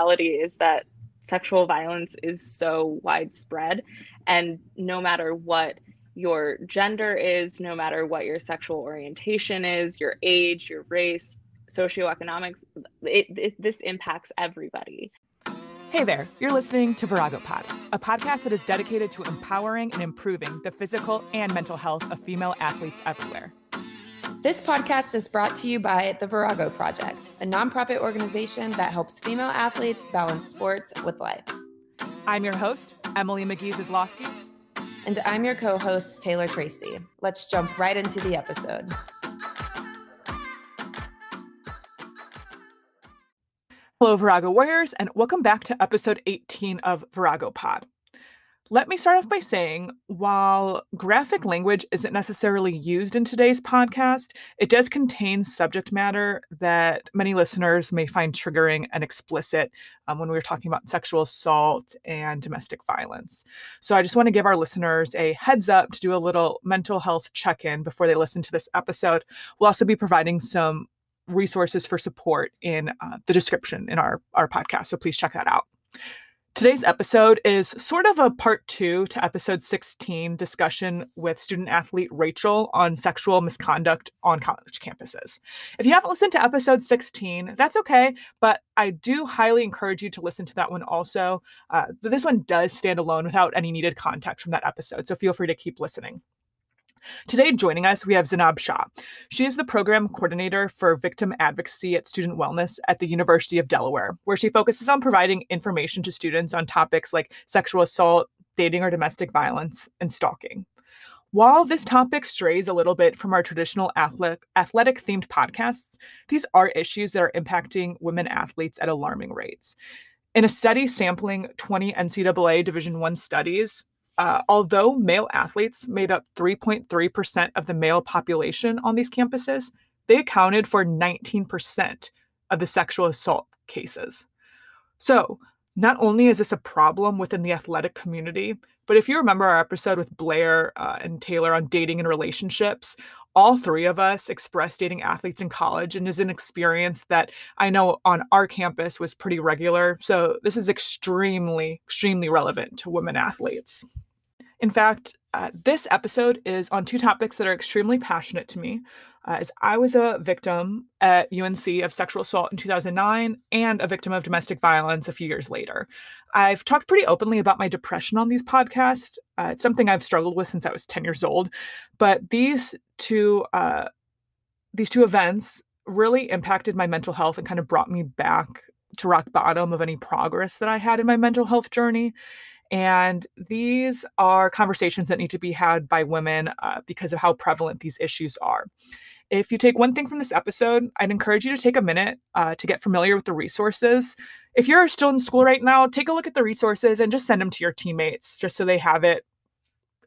reality is that sexual violence is so widespread and no matter what your gender is no matter what your sexual orientation is your age your race socioeconomics it, it, this impacts everybody Hey there, you're listening to Virago Pod, a podcast that is dedicated to empowering and improving the physical and mental health of female athletes everywhere. This podcast is brought to you by the Virago Project, a nonprofit organization that helps female athletes balance sports with life. I'm your host, Emily McGee Zaslowski. And I'm your co host, Taylor Tracy. Let's jump right into the episode. Hello, Virago Warriors, and welcome back to episode 18 of Virago Pod. Let me start off by saying while graphic language isn't necessarily used in today's podcast, it does contain subject matter that many listeners may find triggering and explicit um, when we're talking about sexual assault and domestic violence. So I just want to give our listeners a heads up to do a little mental health check in before they listen to this episode. We'll also be providing some resources for support in uh, the description in our, our podcast. So please check that out. Today's episode is sort of a part two to episode 16 discussion with student athlete Rachel on sexual misconduct on college campuses. If you haven't listened to episode 16, that's okay, but I do highly encourage you to listen to that one also. Uh, this one does stand alone without any needed context from that episode, so feel free to keep listening. Today, joining us, we have Zainab Shah. She is the program coordinator for victim advocacy at Student Wellness at the University of Delaware, where she focuses on providing information to students on topics like sexual assault, dating or domestic violence, and stalking. While this topic strays a little bit from our traditional athletic, themed podcasts, these are issues that are impacting women athletes at alarming rates. In a study sampling 20 NCAA Division One studies, uh, although male athletes made up 3.3% of the male population on these campuses, they accounted for 19% of the sexual assault cases. So, not only is this a problem within the athletic community, but if you remember our episode with Blair uh, and Taylor on dating and relationships, all three of us expressed dating athletes in college and is an experience that I know on our campus was pretty regular. So this is extremely, extremely relevant to women athletes. In fact, uh, this episode is on two topics that are extremely passionate to me. Uh, as I was a victim at UNC of sexual assault in 2009 and a victim of domestic violence a few years later. I've talked pretty openly about my depression on these podcasts. Uh, it's something I've struggled with since I was 10 years old. But these two uh, these two events really impacted my mental health and kind of brought me back to rock bottom of any progress that I had in my mental health journey. And these are conversations that need to be had by women uh, because of how prevalent these issues are. If you take one thing from this episode, I'd encourage you to take a minute uh, to get familiar with the resources. If you're still in school right now, take a look at the resources and just send them to your teammates just so they have it.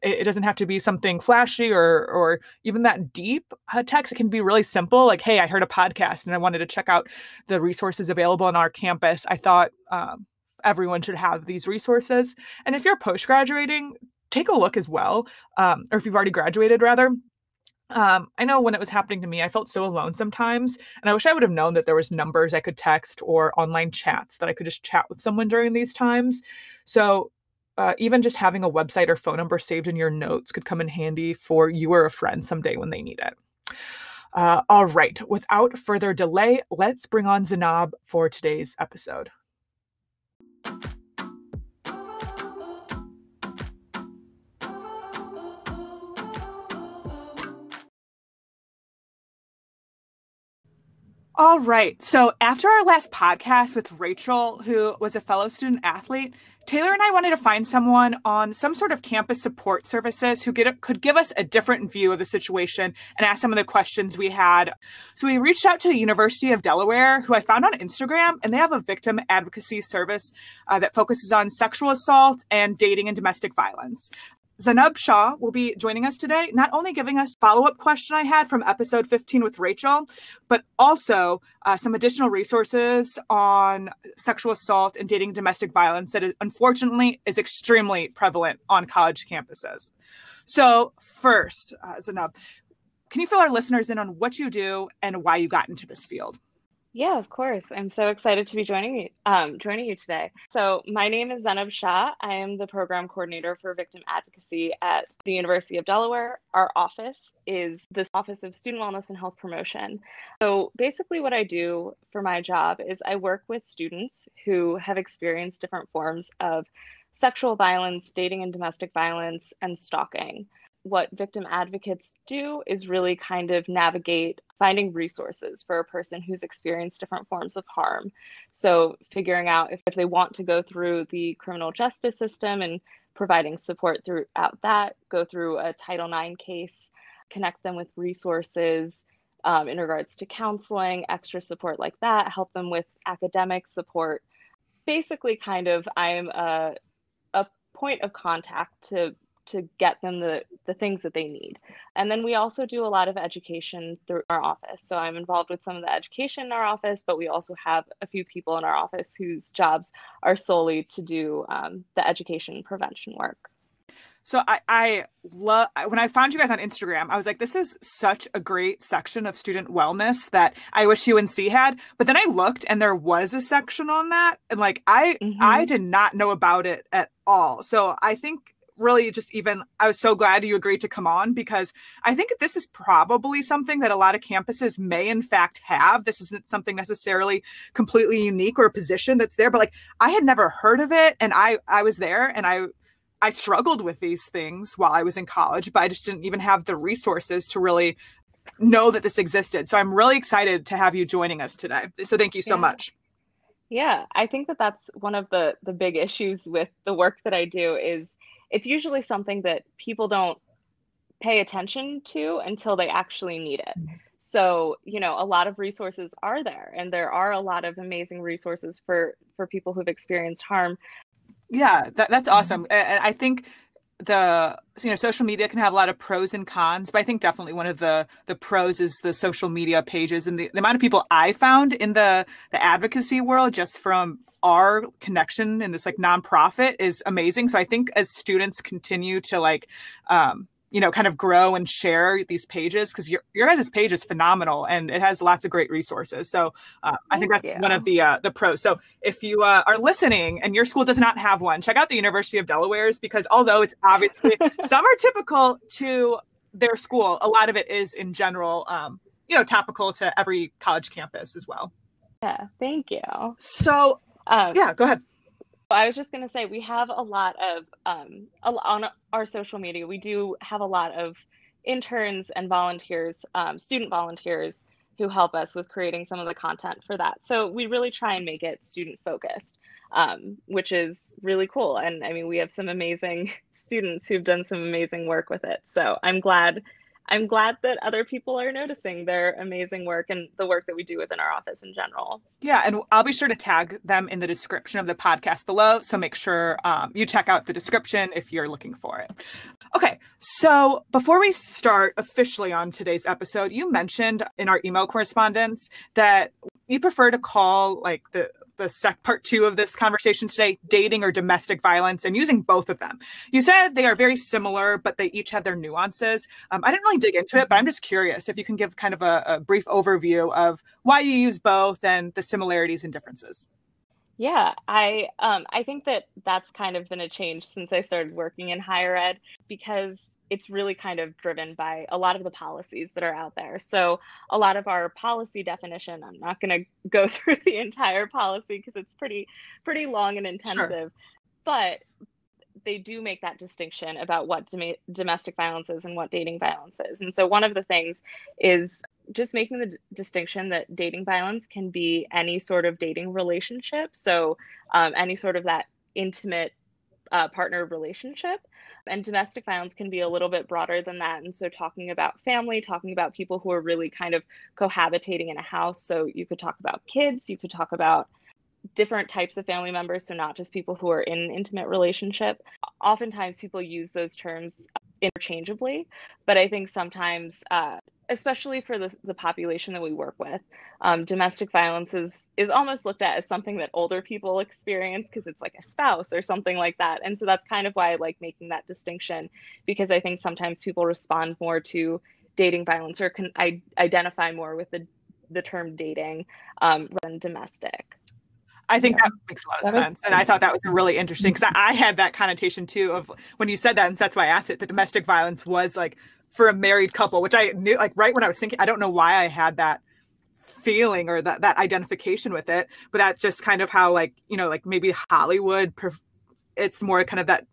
It, doesn't have to be something flashy or or even that deep uh, text. It can be really simple, like, "Hey, I heard a podcast and I wanted to check out the resources available on our campus. I thought um, everyone should have these resources. And if you're post graduating, take a look as well, um, or if you've already graduated, rather. Um, I know when it was happening to me, I felt so alone sometimes, and I wish I would have known that there was numbers I could text or online chats that I could just chat with someone during these times. So uh, even just having a website or phone number saved in your notes could come in handy for you or a friend someday when they need it. Uh, all right, without further delay, let's bring on Zainab for today's episode. All right. So after our last podcast with Rachel, who was a fellow student athlete, Taylor and I wanted to find someone on some sort of campus support services who get, could give us a different view of the situation and ask some of the questions we had. So we reached out to the University of Delaware, who I found on Instagram, and they have a victim advocacy service uh, that focuses on sexual assault and dating and domestic violence. Zainab Shah will be joining us today, not only giving us follow-up question I had from episode 15 with Rachel, but also uh, some additional resources on sexual assault and dating domestic violence that is, unfortunately is extremely prevalent on college campuses. So first, uh, Zainab, can you fill our listeners in on what you do and why you got into this field? Yeah, of course. I'm so excited to be joining you, um, joining you today. So, my name is Zainab Shah. I am the program coordinator for victim advocacy at the University of Delaware. Our office is the Office of Student Wellness and Health Promotion. So, basically, what I do for my job is I work with students who have experienced different forms of sexual violence, dating and domestic violence, and stalking what victim advocates do is really kind of navigate finding resources for a person who's experienced different forms of harm. So, figuring out if, if they want to go through the criminal justice system and providing support throughout that, go through a Title IX case, connect them with resources um, in regards to counseling, extra support like that, help them with academic support. Basically, kind of, I'm a, a point of contact to to get them the, the things that they need. And then we also do a lot of education through our office. So I'm involved with some of the education in our office, but we also have a few people in our office whose jobs are solely to do um, the education prevention work. So I, I love when I found you guys on Instagram, I was like, this is such a great section of student wellness that I wish UNC had. But then I looked and there was a section on that. And like I mm-hmm. I did not know about it at all. So I think really just even I was so glad you agreed to come on because I think this is probably something that a lot of campuses may in fact have. This isn't something necessarily completely unique or a position that's there, but like I had never heard of it and I I was there and I I struggled with these things while I was in college, but I just didn't even have the resources to really know that this existed. So I'm really excited to have you joining us today. So thank you so yeah. much. Yeah, I think that that's one of the the big issues with the work that I do is it's usually something that people don't pay attention to until they actually need it. Mm-hmm. So, you know, a lot of resources are there and there are a lot of amazing resources for for people who've experienced harm. Yeah, that, that's awesome. And I think the you know social media can have a lot of pros and cons but i think definitely one of the the pros is the social media pages and the, the amount of people i found in the the advocacy world just from our connection in this like nonprofit is amazing. So I think as students continue to like um, you know kind of grow and share these pages because your your guys' page is phenomenal and it has lots of great resources. So uh, i think that's one of the uh, the pros. So if you uh, are listening and your school does not have one check out the university of delaware's because although it's obviously some are typical to their school a lot of it is in general um, you know topical to every college campus as well. Yeah thank you. So um, yeah, go ahead. I was just going to say we have a lot of um, on our social media. We do have a lot of interns and volunteers, um, student volunteers, who help us with creating some of the content for that. So we really try and make it student focused, um, which is really cool. And I mean, we have some amazing students who've done some amazing work with it. So I'm glad I'm glad that other people are noticing their amazing work and the work that we do within our office in general. Yeah, and I'll be sure to tag them in the description of the podcast below. So make sure um, you check out the description if you're looking for it. Okay, so before we start officially on today's episode, you mentioned in our email correspondence that you prefer to call like the the sec part two of this conversation today dating or domestic violence and using both of them. You said they are very similar but they each have their nuances. Um, i didn't really dig into it but i'm just curious if you can give kind of a, a brief overview of why you use both and the similarities and differences yeah, I um, I think that that's kind of been a change since I started working in higher ed because it's really kind of driven by a lot of the policies that are out there. So a lot of our policy definition, I'm not going to go through the entire policy because it's pretty pretty long and intensive, sure. but they do make that distinction about what dom- domestic violence is and what dating violence is. And so one of the things is just making the d- distinction that dating violence can be any sort of dating relationship. So um, any sort of that intimate uh, partner relationship. And domestic violence can be a little bit broader than that. And so, talking about family, talking about people who are really kind of cohabitating in a house. So, you could talk about kids, you could talk about different types of family members, so not just people who are in an intimate relationship. Oftentimes, people use those terms interchangeably, but I think sometimes, uh, especially for the, the population that we work with, um, domestic violence is is almost looked at as something that older people experience because it's like a spouse or something like that. And so that's kind of why I like making that distinction because I think sometimes people respond more to dating violence or can I identify more with the the term dating um, than domestic. I think yeah. that makes a lot of that sense. and I thought that was really interesting because I, I, had that connotation too of when you said that, and that's why I asked it. The domestic violence was like for a married couple, which I knew like right when I was thinking, I don't know why I had that feeling or that that identification with it, but that's just kind of how like you know like maybe Hollywood it's more kind of that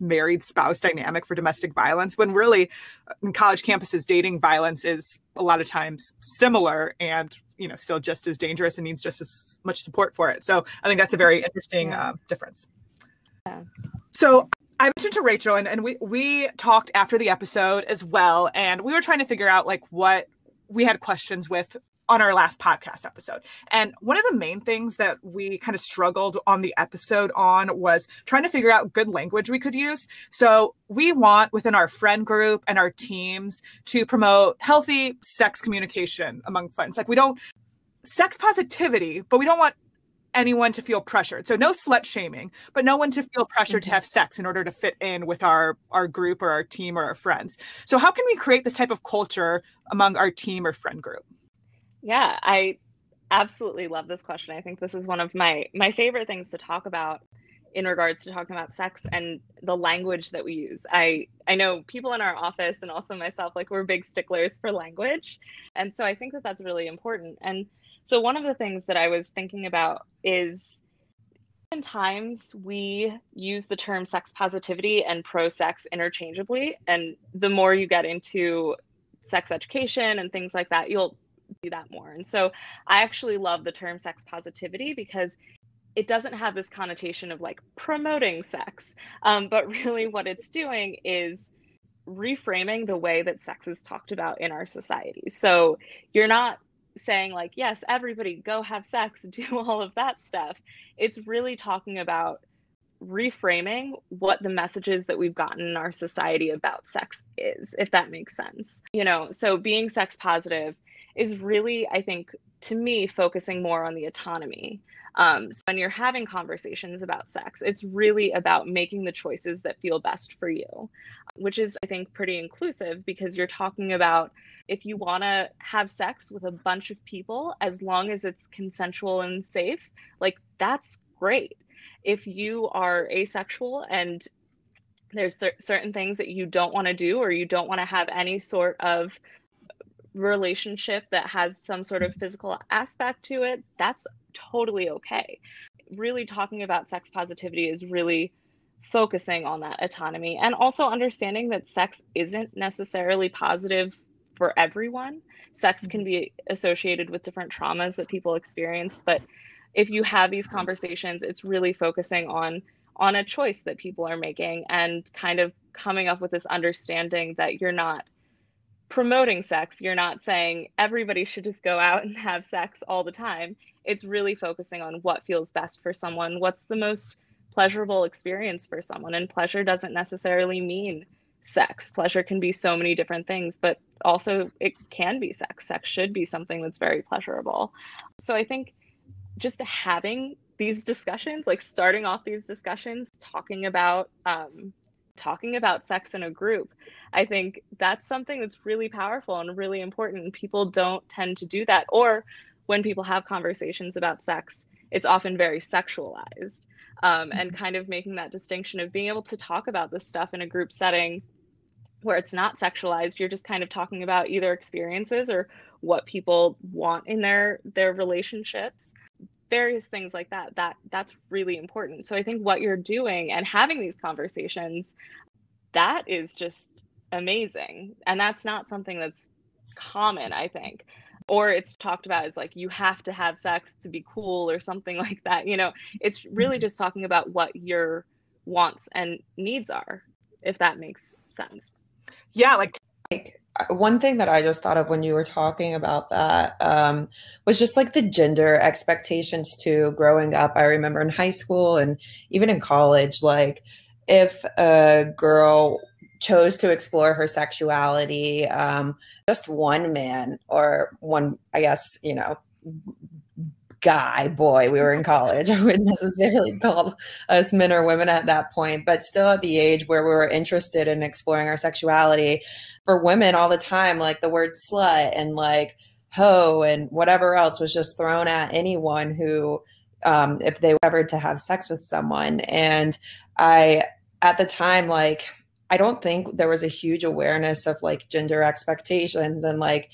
married spouse dynamic for domestic violence when really uh, in college campuses dating violence is a lot of times similar and you know still just as dangerous and needs just as much support for it so i think that's a very interesting yeah. uh, difference yeah. so I mentioned to Rachel, and, and we we talked after the episode as well, and we were trying to figure out like what we had questions with on our last podcast episode. And one of the main things that we kind of struggled on the episode on was trying to figure out good language we could use. So we want within our friend group and our teams to promote healthy sex communication among friends. Like we don't sex positivity, but we don't want anyone to feel pressured. So no slut shaming, but no one to feel pressured mm-hmm. to have sex in order to fit in with our our group or our team or our friends. So how can we create this type of culture among our team or friend group? Yeah, I absolutely love this question. I think this is one of my my favorite things to talk about in regards to talking about sex and the language that we use. I I know people in our office and also myself like we're big sticklers for language. And so I think that that's really important. And so one of the things that I was thinking about is times we use the term sex positivity and pro sex interchangeably and the more you get into sex education and things like that you'll see that more. And so I actually love the term sex positivity because it doesn't have this connotation of like promoting sex, um, but really what it's doing is reframing the way that sex is talked about in our society. So you're not saying like yes everybody go have sex do all of that stuff it's really talking about reframing what the messages that we've gotten in our society about sex is if that makes sense you know so being sex positive is really, I think, to me, focusing more on the autonomy. Um, so when you're having conversations about sex, it's really about making the choices that feel best for you, which is, I think, pretty inclusive because you're talking about if you want to have sex with a bunch of people, as long as it's consensual and safe, like that's great. If you are asexual and there's cer- certain things that you don't want to do or you don't want to have any sort of relationship that has some sort of physical aspect to it, that's totally okay. Really talking about sex positivity is really focusing on that autonomy and also understanding that sex isn't necessarily positive for everyone. Sex mm-hmm. can be associated with different traumas that people experience, but if you have these conversations, it's really focusing on on a choice that people are making and kind of coming up with this understanding that you're not promoting sex. You're not saying everybody should just go out and have sex all the time. It's really focusing on what feels best for someone, what's the most pleasurable experience for someone. And pleasure doesn't necessarily mean sex. Pleasure can be so many different things, but also it can be sex. Sex should be something that's very pleasurable. So I think just having these discussions, like starting off these discussions, talking about um, talking about sex in a group. I think that's something that's really powerful and really important. People don't tend to do that. Or when people have conversations about sex, it's often very sexualized. Um, and mm-hmm. kind of making that distinction of being able to talk about this stuff in a group setting where it's not sexualized you're just kind of talking about either experiences or what people want in their their relationships various things like that that that's really important. So i think what you're doing and having these conversations that is just amazing. And that's not something that's common i think. Or it's talked about as like you have to have sex to be cool or something like that you know. It's really mm-hmm. just talking about what your wants and needs are if that makes sense. Yeah like like one thing that I just thought of when you were talking about that um, was just like the gender expectations too. Growing up, I remember in high school and even in college, like if a girl chose to explore her sexuality, um, just one man or one, I guess, you know, guy, boy, we were in college. I wouldn't necessarily call us men or women at that point, but still at the age where we were interested in exploring our sexuality. For women, all the time, like the word slut and like hoe and whatever else was just thrown at anyone who um, if they were ever to have sex with someone and i at the time like i don't think there was a huge awareness of like gender expectations and like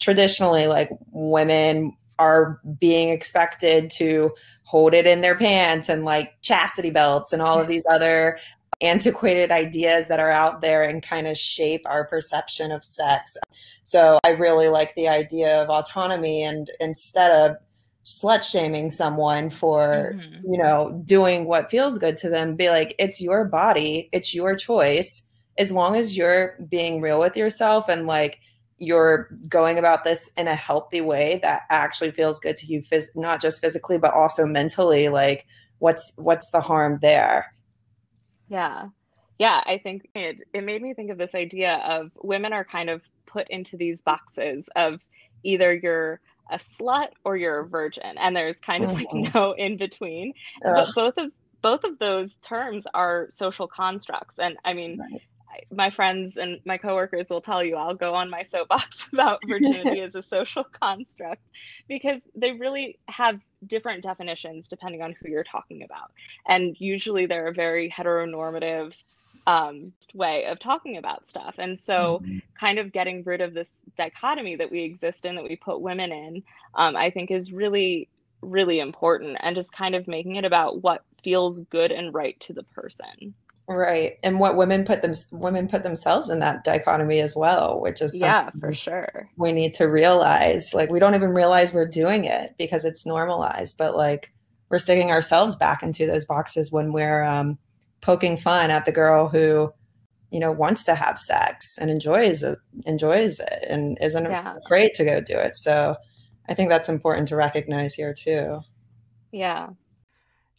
traditionally like women are being expected to hold it in their pants and like chastity belts and all of these other antiquated ideas that are out there and kind of shape our perception of sex. So I really like the idea of autonomy and instead of slut shaming someone for mm-hmm. you know doing what feels good to them be like it's your body it's your choice as long as you're being real with yourself and like you're going about this in a healthy way that actually feels good to you phys- not just physically but also mentally like what's what's the harm there yeah. Yeah, I think it, it made me think of this idea of women are kind of put into these boxes of either you're a slut or you're a virgin and there's kind of mm-hmm. like no in between. Ugh. But both of both of those terms are social constructs and I mean right my friends and my coworkers will tell you I'll go on my soapbox about virginity as a social construct because they really have different definitions depending on who you're talking about. And usually they're a very heteronormative um, way of talking about stuff. And so, mm-hmm. kind of getting rid of this dichotomy that we exist in, that we put women in, um, I think is really, really important. And just kind of making it about what feels good and right to the person. Right. And what women put them women put themselves in that dichotomy as well, which is Yeah, for sure. We need to realize like we don't even realize we're doing it because it's normalized, but like we're sticking ourselves back into those boxes when we're um, poking fun at the girl who you know wants to have sex and enjoys it enjoys it and isn't yeah. afraid to go do it. So I think that's important to recognize here too. Yeah.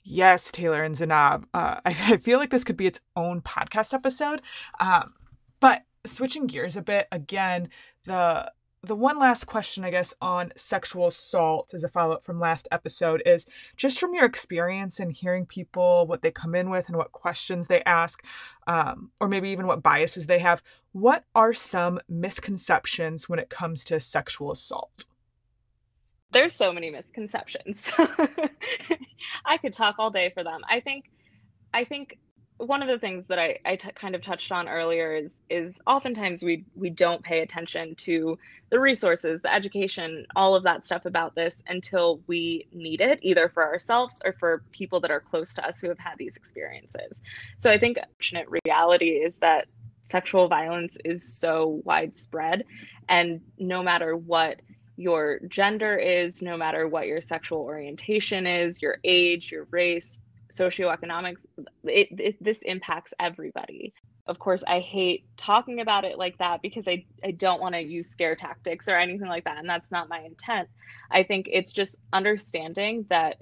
Yes, Taylor and Zainab. Uh, I, I, feel like this could be its own podcast episode. Um, but switching gears a bit, again, the the one last question, I guess, on sexual assault as a follow up from last episode is just from your experience and hearing people what they come in with and what questions they ask, um, or maybe even what biases they have. What are some misconceptions when it comes to sexual assault? There's so many misconceptions. I could talk all day for them. I think I think one of the things that I, I t- kind of touched on earlier is is oftentimes we we don't pay attention to the resources, the education, all of that stuff about this until we need it, either for ourselves or for people that are close to us who have had these experiences. So I think unfortunate reality is that sexual violence is so widespread, and no matter what your gender is, no matter what your sexual orientation is, your age, your race, socioeconomics, it, it, this impacts everybody. Of course, I hate talking about it like that because I, I don't want to use scare tactics or anything like that. And that's not my intent. I think it's just understanding that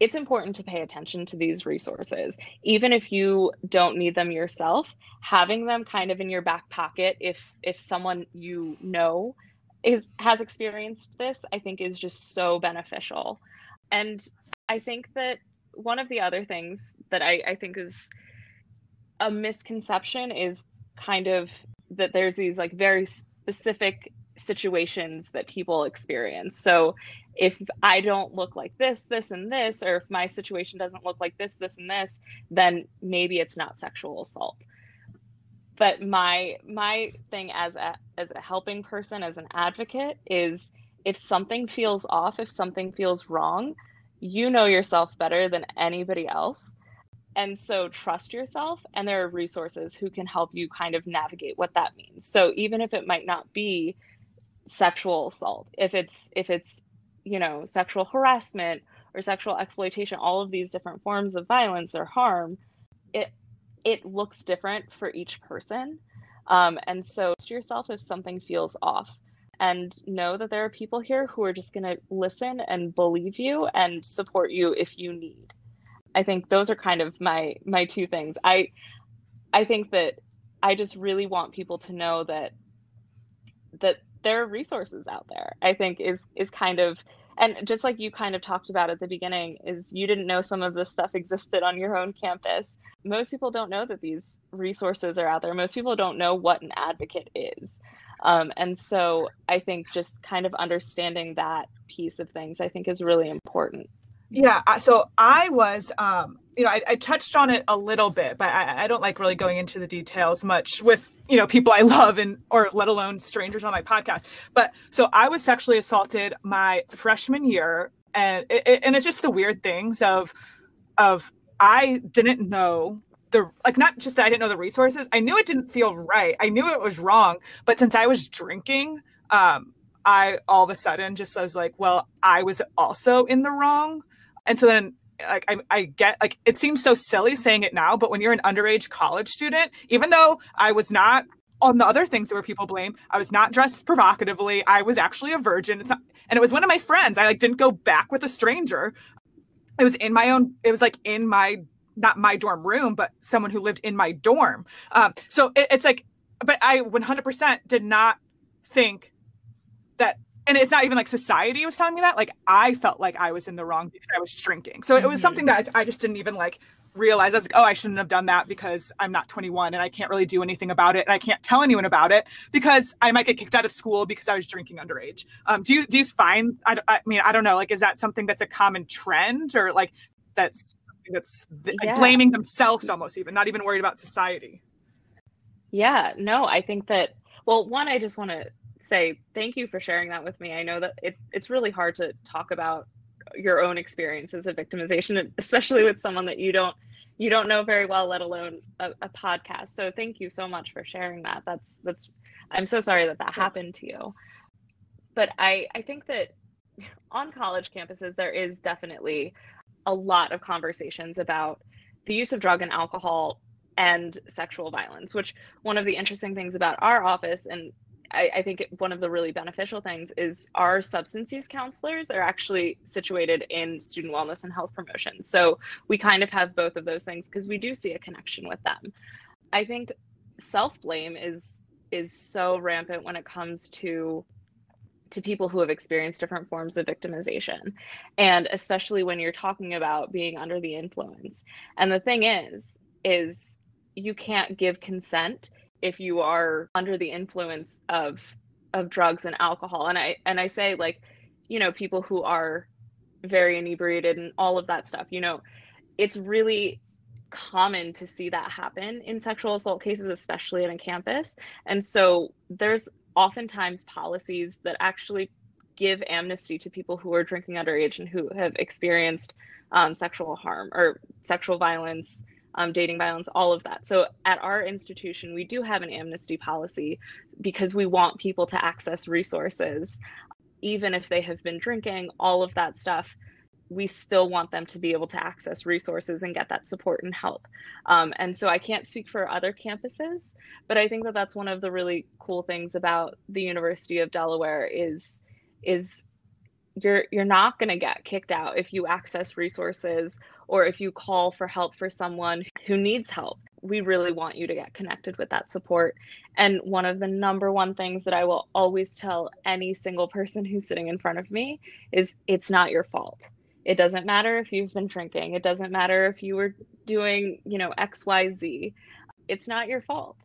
it's important to pay attention to these resources. Even if you don't need them yourself, having them kind of in your back pocket if if someone you know is has experienced this i think is just so beneficial. And i think that one of the other things that i, I think is a misconception is kind of that there's these like very specific situations that people experience. So if i don't look like this this and this or if my situation doesn't look like this this and this then maybe it's not sexual assault but my my thing as a as a helping person as an advocate is if something feels off if something feels wrong you know yourself better than anybody else. And so trust yourself and there are resources who can help you kind of navigate what that means. So even if it might not be sexual assault if it's if it's you know sexual harassment or sexual exploitation all of these different forms of violence or harm it it looks different for each person. Um, and so to yourself if something feels off and know that there are people here who are just going to listen and believe you and support you if you need. I think those are kind of my my two things. I I think that I just really want people to know that that there are resources out there. I think is is kind of and just like you kind of talked about at the beginning is you didn't know some of this stuff existed on your own campus most people don't know that these resources are out there most people don't know what an advocate is Um, and so I think just kind of understanding that piece of things, I think is really important. Yeah. So I was, um, you know, I, I, touched on it a little bit, but I, I, don't like really going into the details much with, you know, people I love and, or let alone strangers on my podcast. But so I was sexually assaulted my freshman year. And it, and it's just the weird things of, of I didn't know the like not just that I didn't know the resources. I knew it didn't feel right. I knew it was wrong. But since I was drinking, um, I all of a sudden just I was like, well, I was also in the wrong. And so then like I, I get like it seems so silly saying it now, but when you're an underage college student, even though I was not on the other things where people blame, I was not dressed provocatively. I was actually a virgin. It's not, and it was one of my friends. I like didn't go back with a stranger. It was in my own. It was like in my not my dorm room, but someone who lived in my dorm. Um, so it, it's like, but I 100% did not think that and it's not even like society was telling me that like i felt like i was in the wrong because i was drinking so it was something mm-hmm. that i just didn't even like realize i was like oh i shouldn't have done that because i'm not 21 and i can't really do anything about it and i can't tell anyone about it because i might get kicked out of school because i was drinking underage um, do you do you find I, I mean i don't know like is that something that's a common trend or like that's that's th- yeah. like blaming themselves almost even not even worried about society yeah no i think that well one i just want to say thank you for sharing that with me. I know that it, it's really hard to talk about your own experiences of victimization, especially with someone that you don't you don't know very well, let alone a, a podcast. So thank you so much for sharing that. That's that's I'm so sorry that that happened to you. But I I think that on college campuses there is definitely a lot of conversations about the use of drug and alcohol and sexual violence, which one of the interesting things about our office and I, I, think one of the really beneficial things is our substance use counselors are actually situated in student wellness and health promotion. So we kind of have both of those things because we do see a connection with them. I think self blame is is so rampant when it comes to to people who have experienced different forms of victimization and especially when you're talking about being under the influence and the thing is is you can't give consent if you are under the influence of of drugs and alcohol. And i and i say like you know people who are very inebriated and all of that stuff you know it's really common to see that happen in sexual assault cases especially in a campus. And so there's oftentimes policies that actually give amnesty to people who are drinking underage and who have experienced um, sexual harm or sexual violence um, dating violence, all of that. So at our institution, we do have an amnesty policy because we want people to access resources, even if they have been drinking, all of that stuff. We still want them to be able to access resources and get that support and help. Um, and so I can't speak for other campuses, but I think that that's one of the really cool things about the University of Delaware is is you're you're not going to get kicked out if you access resources or if you call for help for someone who needs help. We really want you to get connected with that support. And one of the number one things that I will always tell any single person who's sitting in front of me is it's not your fault. It doesn't matter if you've been drinking. It doesn't matter if you were doing, you know, XYZ. It's not your fault.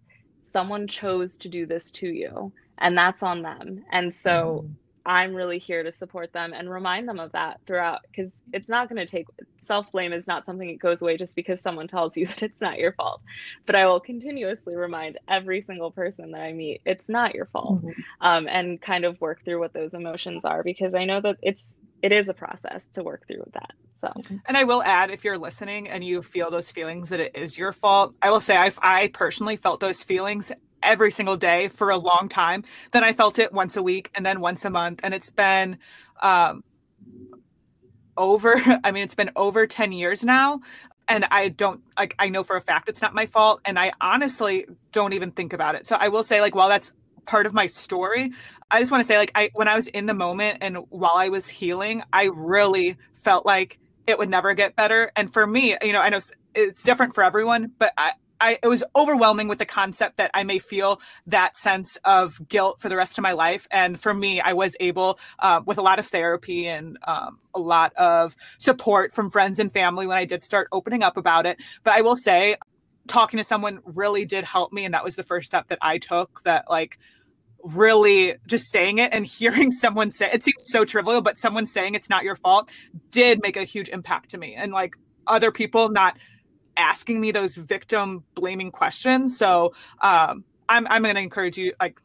Someone chose to do this to you, and that's on them. And so mm-hmm I'm really here to support them and remind them of that throughout because it's not going to take self blame is not something that goes away just because someone tells you that it's not your fault. But I will continuously remind every single person that I meet it's not your fault mm-hmm. um, and kind of work through what those emotions are because I know that it's it is a process to work through that. So, and I will add, if you're listening and you feel those feelings that it is your fault, I will say I, I personally felt those feelings every single day for a long time. Then I felt it once a week and then once a month. And it's been um, over, I mean, it's been over 10 years now. And I don't like, I know for a fact it's not my fault. And I honestly don't even think about it. So I will say, like, while that's part of my story, I just want to say, like, I, when I was in the moment and while I was healing, I really felt like it would never get better. And for me, you know, I know it's different for everyone, but I, I, it was overwhelming with the concept that I may feel that sense of guilt for the rest of my life. And for me, I was able, uh, with a lot of therapy and um, a lot of support from friends and family when I did start opening up about it. But I will say, talking to someone really did help me. And that was the first step that I took that, like, really just saying it and hearing someone say it seems so trivial, but someone saying it's not your fault did make a huge impact to me. And like other people not asking me those victim blaming questions. So um, I'm I'm going to encourage you like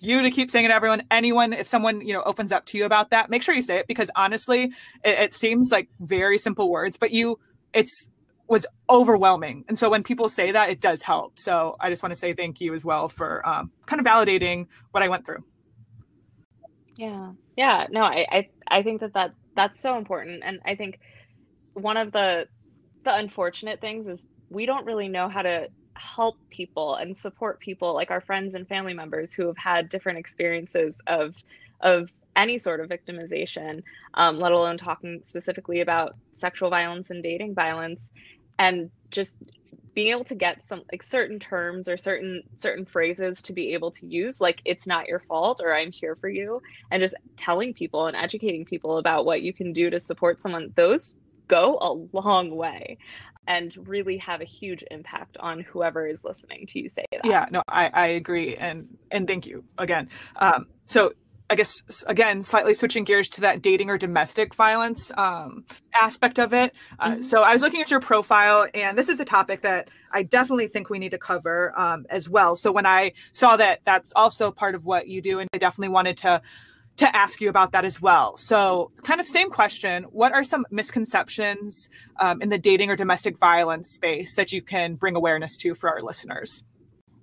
you to keep saying it to everyone. Anyone if someone you know opens up to you about that make sure you say it because honestly it, it seems like very simple words but you it's was overwhelming. And so when people say that it does help. So i just want to say thank you as well for um, kind of validating what i went through. Yeah. Yeah. No I, I i think that that that's so important. And i think one of the the unfortunate things is we don't really know how to help people and support people like our friends and family members who have had different experiences of of any sort of victimization um, let alone talking specifically about sexual violence and dating violence. And just being able to get some like certain terms or certain certain phrases to be able to use like it's not your fault or i'm here for you and just telling people and educating people about what you can do to support someone those go a long way and really have a huge impact on whoever is listening to you say that. Yeah, no, I, I agree. And and thank you again. Um, so I guess again, slightly switching gears to that dating or domestic violence um, aspect of it. Uh, mm-hmm. So I was looking at your profile, and this is a topic that I definitely think we need to cover um, as well. So when I saw that that's also part of what you do, and I definitely wanted to to ask you about that as well. So, kind of same question. What are some misconceptions um, in the dating or domestic violence space that you can bring awareness to for our listeners?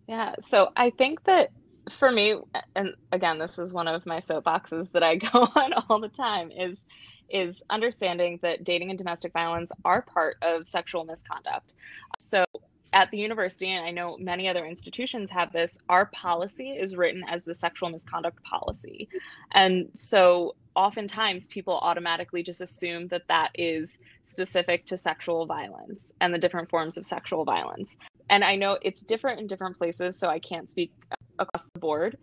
Yeah. So, I think that for me, and again, this is one of my soapboxes that I go on all the time, is is understanding that dating and domestic violence are part of sexual misconduct. So at the university, and I know many other institutions have this, our policy is written as the sexual misconduct policy. And so oftentimes people automatically just assume that that is specific to sexual violence and the different forms of sexual violence. And I know it's different in different places, so I can't speak across the board.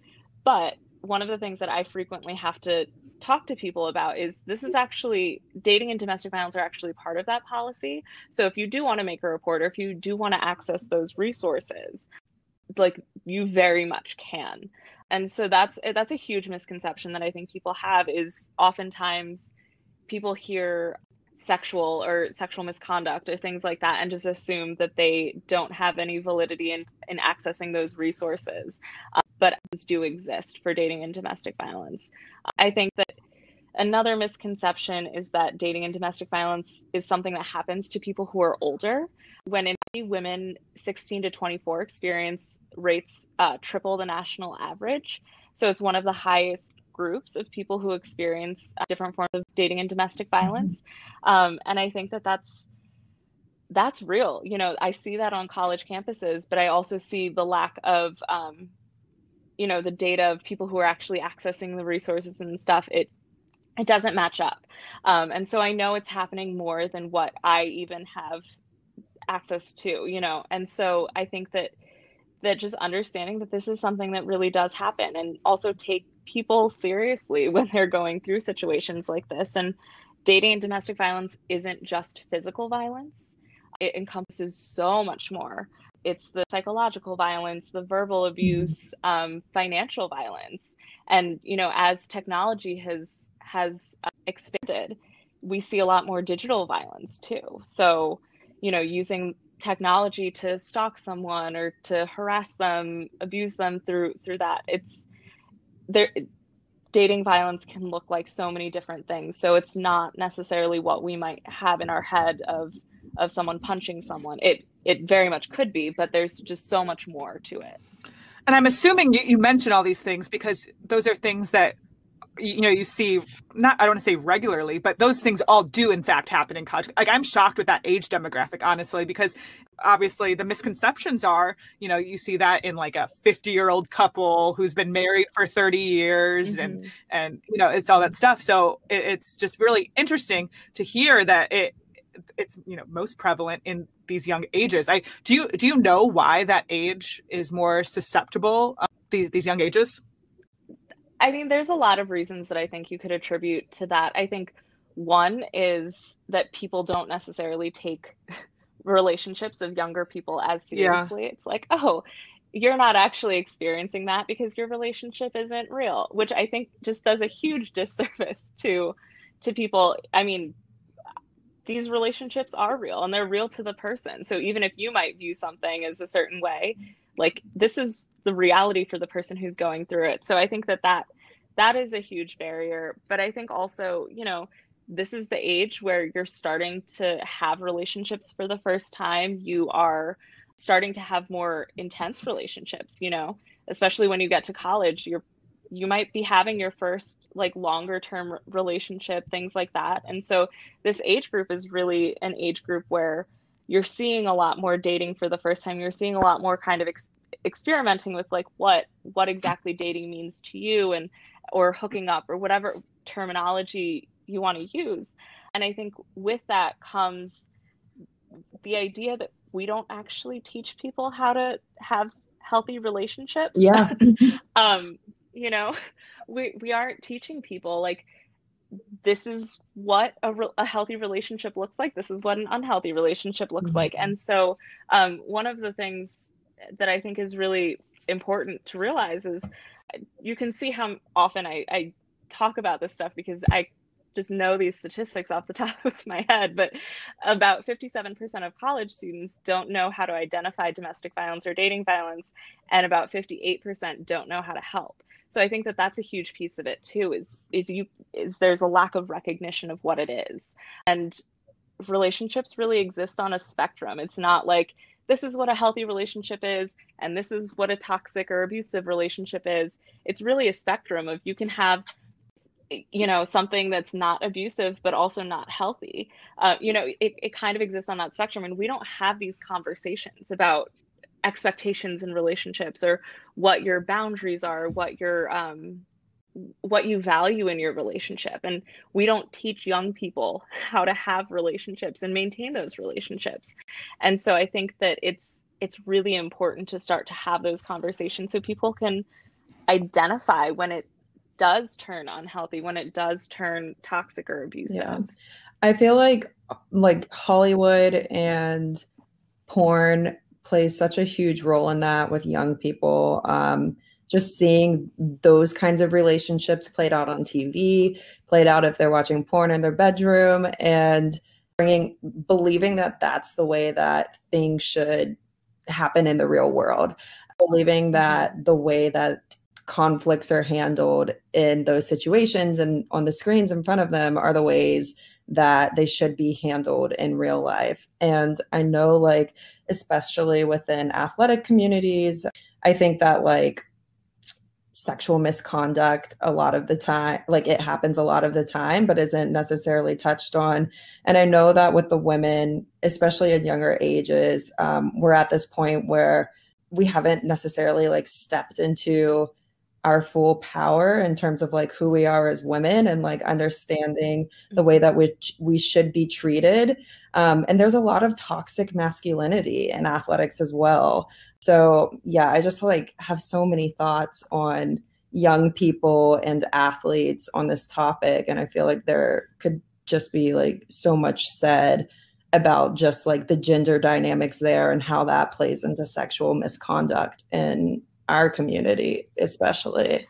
But one of the things that I frequently have to talk to people about is this is actually dating and domestic violence are actually part of that policy. So if you do want to make a report or if you do want to access those resources, like you very much can. And so that's that's a huge misconception that I think people have is oftentimes people hear sexual or sexual misconduct or things like that and just assume that they don't have any validity in, in accessing those resources um, but do exist for dating and domestic violence i think that another misconception is that dating and domestic violence is something that happens to people who are older. When in women 16 to 24 experience rates uh, triple the national average. So it's one of the highest groups of people who experience uh, different forms of dating and domestic mm-hmm. violence. Um, and i think that that's that's real. You know i see that on college campuses but i also see the lack of um, you know the data of people who are actually accessing the resources and stuff. It it doesn't match up um, and so i know it's happening more than what i even have access to you know and so i think that that just understanding that this is something that really does happen and also take people seriously when they're going through situations like this. And dating and domestic violence isn't just physical violence, it encompasses so much more. It's the psychological violence, the verbal mm-hmm. abuse, um, financial violence, and you know, as technology has has uh, expanded, we see a lot more digital violence too. So, you know, using technology to stalk someone or to harass them, abuse them through through that. It's there dating violence can look like so many different things. So it's not necessarily what we might have in our head of of someone punching someone. It it very much could be, but there's just so much more to it. And I'm assuming you, you mention all these things because those are things that you know you see not i don't want to say regularly but those things all do in fact happen in college. Like i'm shocked with that age demographic honestly because obviously the misconceptions are you know you see that in like a 50 year old couple who's been married for 30 years mm-hmm. and and you know it's all that stuff. So it, it's just really interesting to hear that it it's you know most prevalent in these young ages. I do you do you know why that age is more susceptible um, these, these young ages I mean, there's a lot of reasons that I think you could attribute to that. I think one is that people don't necessarily take relationships of younger people as seriously. Yeah. It's like, oh, you're not actually experiencing that because your relationship isn't real which i think just does a huge disservice to to people i mean these relationships are real and they're real to the person so even if you might view something as a certain way like this is the reality for the person who's going through it. So i think that that that is a huge barrier. But i think also you know this is the age where you're starting to have relationships for the first time. You are starting to have more intense relationships you know especially when you get to college you're you might be having your first like longer term relationship things like that. And so this age group is really an age group where you're seeing a lot more dating for the first time. You're seeing a lot more kind of ex- experimenting with like what what exactly dating means to you and or hooking up or whatever terminology you want to use. And i think with that comes the idea that we don't actually teach people how to have healthy relationships. Yeah. Um you know we we aren't teaching people like this is what a, re- a healthy relationship looks like this is what an unhealthy relationship looks mm-hmm. like and so um, one of the things that i think is really important to realize is you can see how often I, I talk about this stuff because i just know these statistics off the top of my head, but about 57% of college students don't know how to identify domestic violence or dating violence, and about 58% don't know how to help. So I think that that's a huge piece of it too. Is is you is there's a lack of recognition of what it is, and relationships really exist on a spectrum. It's not like this is what a healthy relationship is and this is what a toxic or abusive relationship is. It's really a spectrum of you can have you know something that's not abusive but also not healthy uh, you know it, it kind of exists on that spectrum and we don't have these conversations about expectations in relationships or what your boundaries are what your um, what you value in your relationship and we don't teach young people how to have relationships and maintain those relationships and so i think that it's it's really important to start to have those conversations so people can identify when it does turn unhealthy, when it does turn toxic or abusive. Yeah. I feel like like Hollywood and porn plays such a huge role in that with young people. Um, just seeing those kinds of relationships played out on TV, played out if they're watching porn in their bedroom, and bringing believing that that's the way that things should happen in the real world. Believing mm-hmm. that the way that conflicts are handled in those situations and on the screens in front of them are the ways that they should be handled in real life. And I know, like, especially within athletic communities, I think that, like, sexual misconduct a lot of the time like it happens a lot of the time but isn't necessarily touched on and i know that with the women especially at younger ages um, we're at this point where we haven't necessarily like stepped into our full power in terms of like who we are as women and like understanding the way that we we should be treated. Um, and there's a lot of toxic masculinity in athletics as well. So yeah i just like have so many thoughts on young people and athletes on this topic and i feel like there could just be like so much said about just like the gender dynamics there and how that plays into sexual misconduct and our community, especially.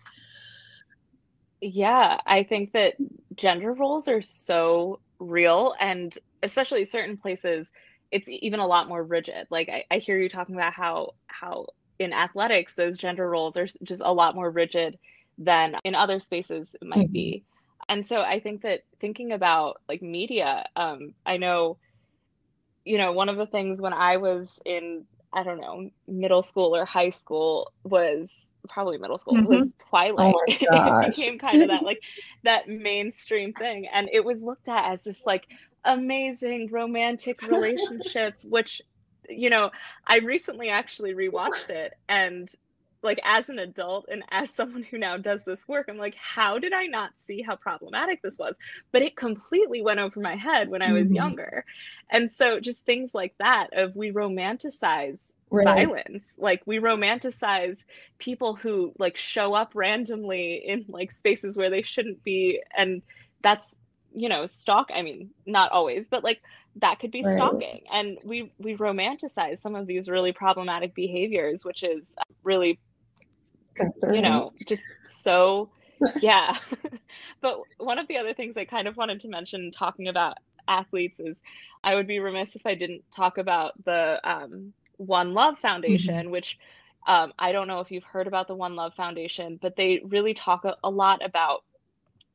Yeah, I think that gender roles are so real, and especially certain places, it's even a lot more rigid. Like I, I hear you talking about how how in athletics those gender roles are just a lot more rigid than in other spaces it might mm-hmm. be. And so I think that thinking about like media, um, I know, you know, one of the things when I was in I don't know, middle school or high school was probably middle school mm-hmm. was Twilight. Oh it became kind of that like that mainstream thing. And it was looked at as this like amazing romantic relationship, which, you know, I recently actually rewatched it and like as an adult and as someone who now does this work i'm like how did i not see how problematic this was but it completely went over my head when i was mm-hmm. younger and so just things like that of we romanticize right. violence like we romanticize people who like show up randomly in like spaces where they shouldn't be and that's you know stalk i mean not always but like that could be right. stalking and we we romanticize some of these really problematic behaviors which is really Concerning. you know just so yeah but one of the other things i kind of wanted to mention talking about athletes is i would be remiss if i didn't talk about the um, one love foundation mm-hmm. which um, i don't know if you've heard about the one love foundation but they really talk a, a, lot about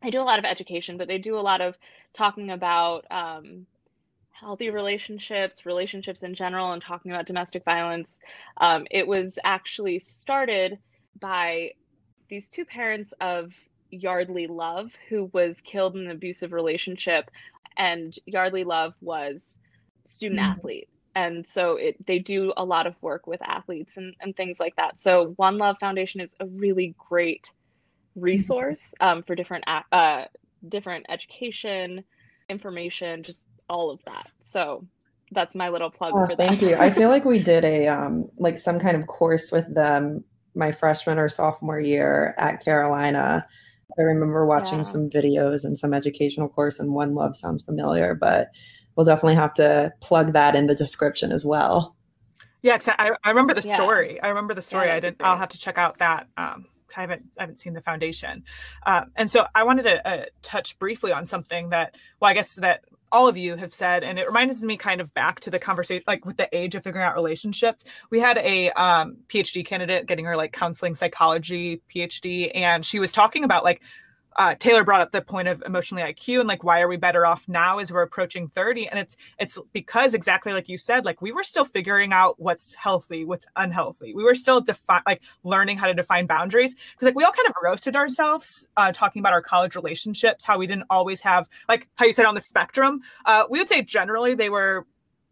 they do a lot of education but they do a lot of talking about um, healthy relationships relationships in general and talking about domestic violence um, it was actually started by these two parents of Yeardley Love, who was killed in an abusive relationship, and Yeardley Love was student mm-hmm. athlete. And so it they do a lot of work with athletes and, and things like that. So One Love Foundation is a really great resource um, for different uh, different education, information, just all of that. So that's my little plug oh, thank you. I feel like we did a um like some kind of course with them my freshman or sophomore year at Carolina. I remember watching yeah. some videos and some educational course, and One Love sounds familiar, but we'll definitely have to plug that in the description as well. Yeah, I, I remember the yeah. story. I remember the story. Yeah, I didn't. I'll have to check out that. Um, I haven't I haven't seen the foundation, uh, and so I wanted to uh, touch briefly on something that well, I guess that all of you have said, and it reminds me kind of back to the conversation, like with the age of figuring out relationships. We had a um, PhD candidate getting her like counseling psychology PhD, and she was talking about like uh, Taylor brought up the point of emotionally IQ and like why are we better off now as we're approaching 30 and it's it's because exactly like you said like we were still figuring out what's healthy what's unhealthy. We were still defi- like learning how to define boundaries. Because like we all kind of roasted ourselves uh, talking about our college relationships how we didn't always have like how you said on the spectrum. Uh, we would say generally they were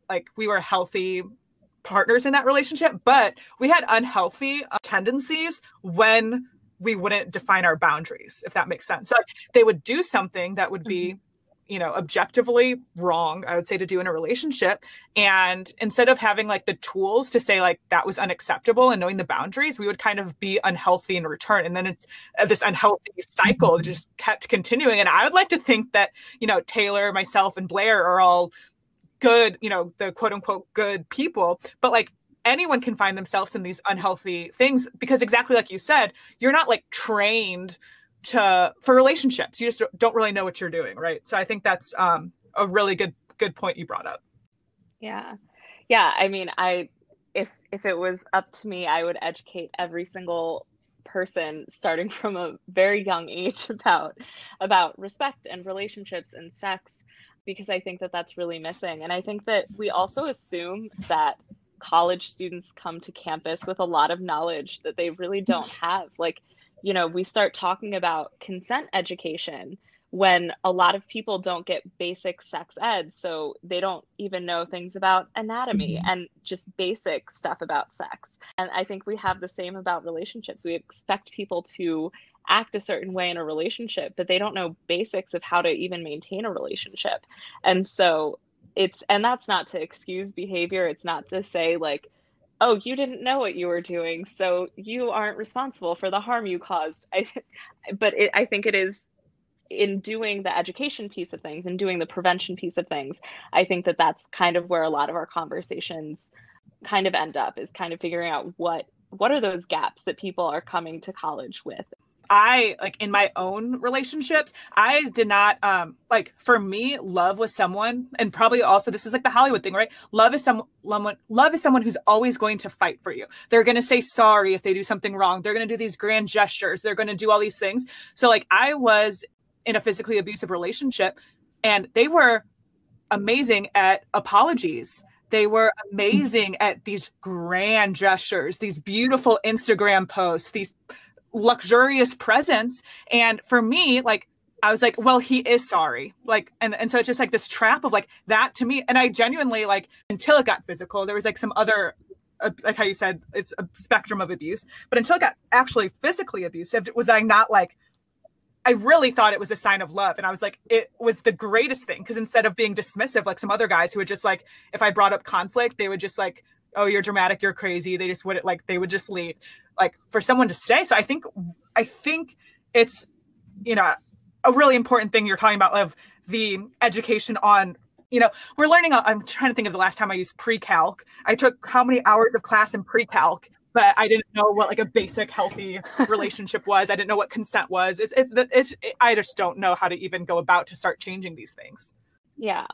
like we were healthy partners in that relationship but we had unhealthy uh, tendencies when we wouldn't define our boundaries if that makes sense. So they would do something that would be mm-hmm. you know objectively wrong i would say to do in a relationship. And instead of having like the tools to say like that was unacceptable and knowing the boundaries we would kind of be unhealthy in return. And then it's uh, this unhealthy cycle mm-hmm. just kept continuing. And i would like to think that you know taylor myself and blair are all good you know the quote unquote good people. But like anyone can find themselves in these unhealthy things because exactly like you said you're not like trained to for relationships. You just don't really know what you're doing right? So i think that's um, a really good good point you brought up. Yeah. Yeah i mean i if if it was up to me i would educate every single person starting from a very young age about about respect and relationships and sex because i think that that's really missing. And i think that we also assume that college students come to campus with a lot of knowledge that they really don't have. Like, you know, we start talking about consent education when a lot of people don't get basic sex ed. So they don't even know things about anatomy mm-hmm. and just basic stuff about sex. And I think we have the same about relationships. We expect people to act a certain way in a relationship, but they don't know basics of how to even maintain a relationship. And so it's and that's not to excuse behavior. It's not to say like oh you didn't know what you were doing so you aren't responsible for the harm you caused. I but it, i think it is in doing the education piece of things and doing the prevention piece of things i think that that's kind of where a lot of our conversations kind of end up is kind of figuring out what what are those gaps that people are coming to college with I like in my own relationships, I did not um like for me, love was someone, and probably also this is like the Hollywood thing, right? Love is someone love is someone who's always going to fight for you. They're gonna say sorry if they do something wrong. They're gonna do these grand gestures. They're gonna do all these things. So like I was in a physically abusive relationship and they were amazing at apologies. They were amazing at these grand gestures, these beautiful Instagram posts, these luxurious presence. And for me, like I was like, well, he is sorry. Like, and, and so it's just like this trap of like that to me. And I genuinely like until it got physical, there was like some other uh, like how you said, it's a spectrum of abuse. But until it got actually physically abusive, was I not like I really thought it was a sign of love. And I was like, it was the greatest thing. Cause instead of being dismissive, like some other guys who would just like, if I brought up conflict, they would just like oh you're dramatic you're crazy they just would like they would just leave like for someone to stay so i think i think it's you know a really important thing you're talking about of the education on you know we're learning i'm trying to think of the last time i used pre-calc i took how many hours of class in pre-calc but I didn't know what like a basic healthy relationship was. I didn't know what consent was. It's it's it's, it, I just don't know how to even go about to start changing these things. Yeah.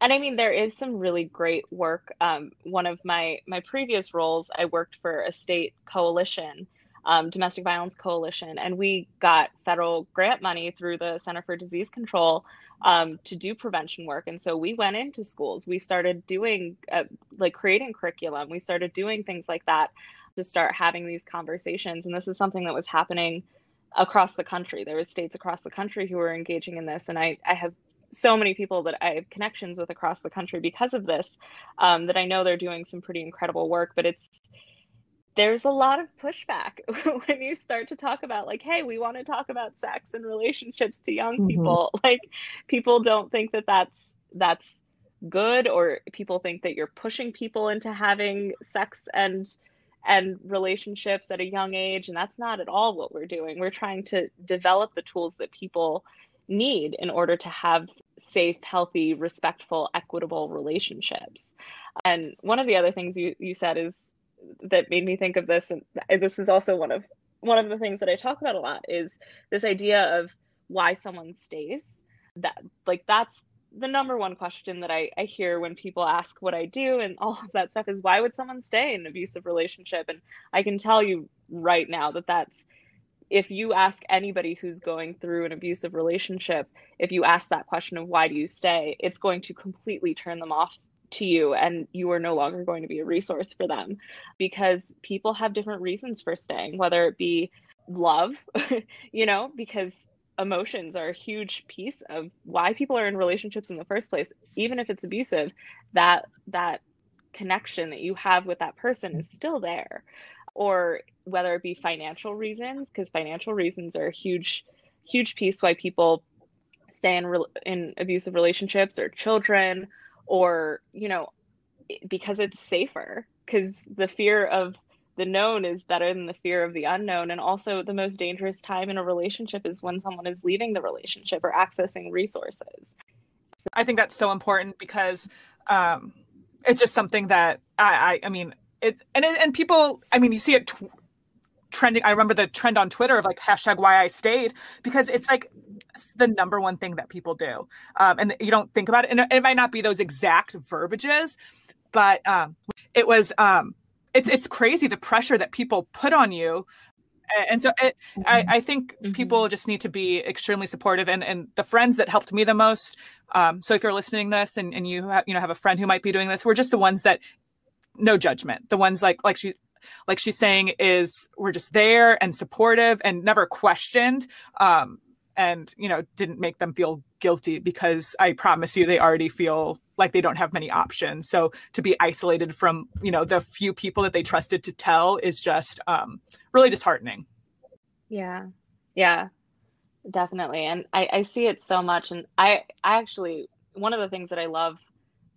And I mean there is some really great work. Um, one of my my previous roles, I worked for a state coalition, um, domestic violence coalition, and we got federal grant money through the Center for Disease Control um, to do prevention work. And so we went into schools. We started doing uh, like creating curriculum. We started doing things like that to start having these conversations. And this is something that was happening across the country. There was states across the country who were engaging in this, and I I have so many people that I have connections with across the country because of this um, that I know they're doing some pretty incredible work. But it's there's a lot of pushback when you start to talk about like hey we want to talk about sex and relationships to young mm-hmm. people like people don't think that that's that's good or people think that you're pushing people into having sex and and relationships at a young age and that's not at all what we're doing we're trying to develop the tools that people need in order to have safe healthy respectful equitable relationships and one of the other things you, you said is that made me think of this and this is also one of one of the things that i talk about a lot is this idea of why someone stays that like that's the number one question that I, I hear when people ask what I do and all of that stuff is why would someone stay in an abusive relationship? And I can tell you right now that that's if you ask anybody who's going through an abusive relationship, if you ask that question of why do you stay, it's going to completely turn them off to you and you are no longer going to be a resource for them because people have different reasons for staying, whether it be love, you know, because emotions are a huge piece of why people are in relationships in the first place. Even if it's abusive that that connection that you have with that person is still there or whether it be financial reasons because financial reasons are a huge huge piece why people stay in re- in abusive relationships or children or you know because it's safer because the fear of the known is better than the fear of the unknown. And also, the most dangerous time in a relationship is when someone is leaving the relationship or accessing resources. I think that's so important because um, it's just something that I, I, I mean, it and it, and people, I mean, you see it trending. I remember the trend on Twitter of like hashtag why I stayed because it's like it's the number one thing that people do, um, and you don't think about it. And it might not be those exact verbiages, but um, it was. Um, it's it's crazy the pressure that people put on you and so it, mm-hmm. I, I, think mm-hmm. people just need to be extremely supportive and, and the friends that helped me the most um, so if you're listening to this and, and you have, you know have a friend who might be doing this we're just the ones that no judgment. The ones like like she like she's saying is we're just there and supportive and never questioned um, and you know didn't make them feel guilty because i promise you they already feel like they don't have many options. So to be isolated from you know the few people that they trusted to tell is just um, really disheartening. Yeah. Yeah. Definitely. And I, I see it so much. And i i actually one of the things that i love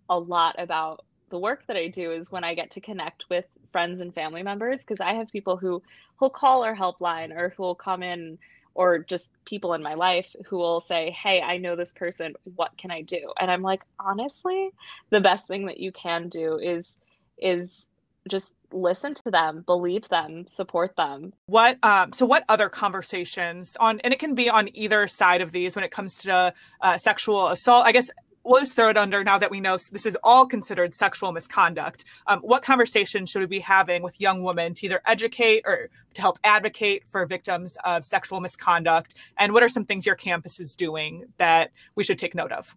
a lot about the work that i do is when i get to connect with friends and family members because i have people who will call our helpline or who will come in or just people in my life who will say, Hey, I know this person. What can I do? And I'm like, honestly, the best thing that you can do is, is just listen to them believe them support them what um so what other conversations on and it can be on either side of these when it comes to uh, sexual assault i guess we'll just throw it under now that we know this is all considered sexual misconduct. Um, what conversation should we be having with young women to either educate or to help advocate for victims of sexual misconduct? And what are some things your campus is doing that we should take note of?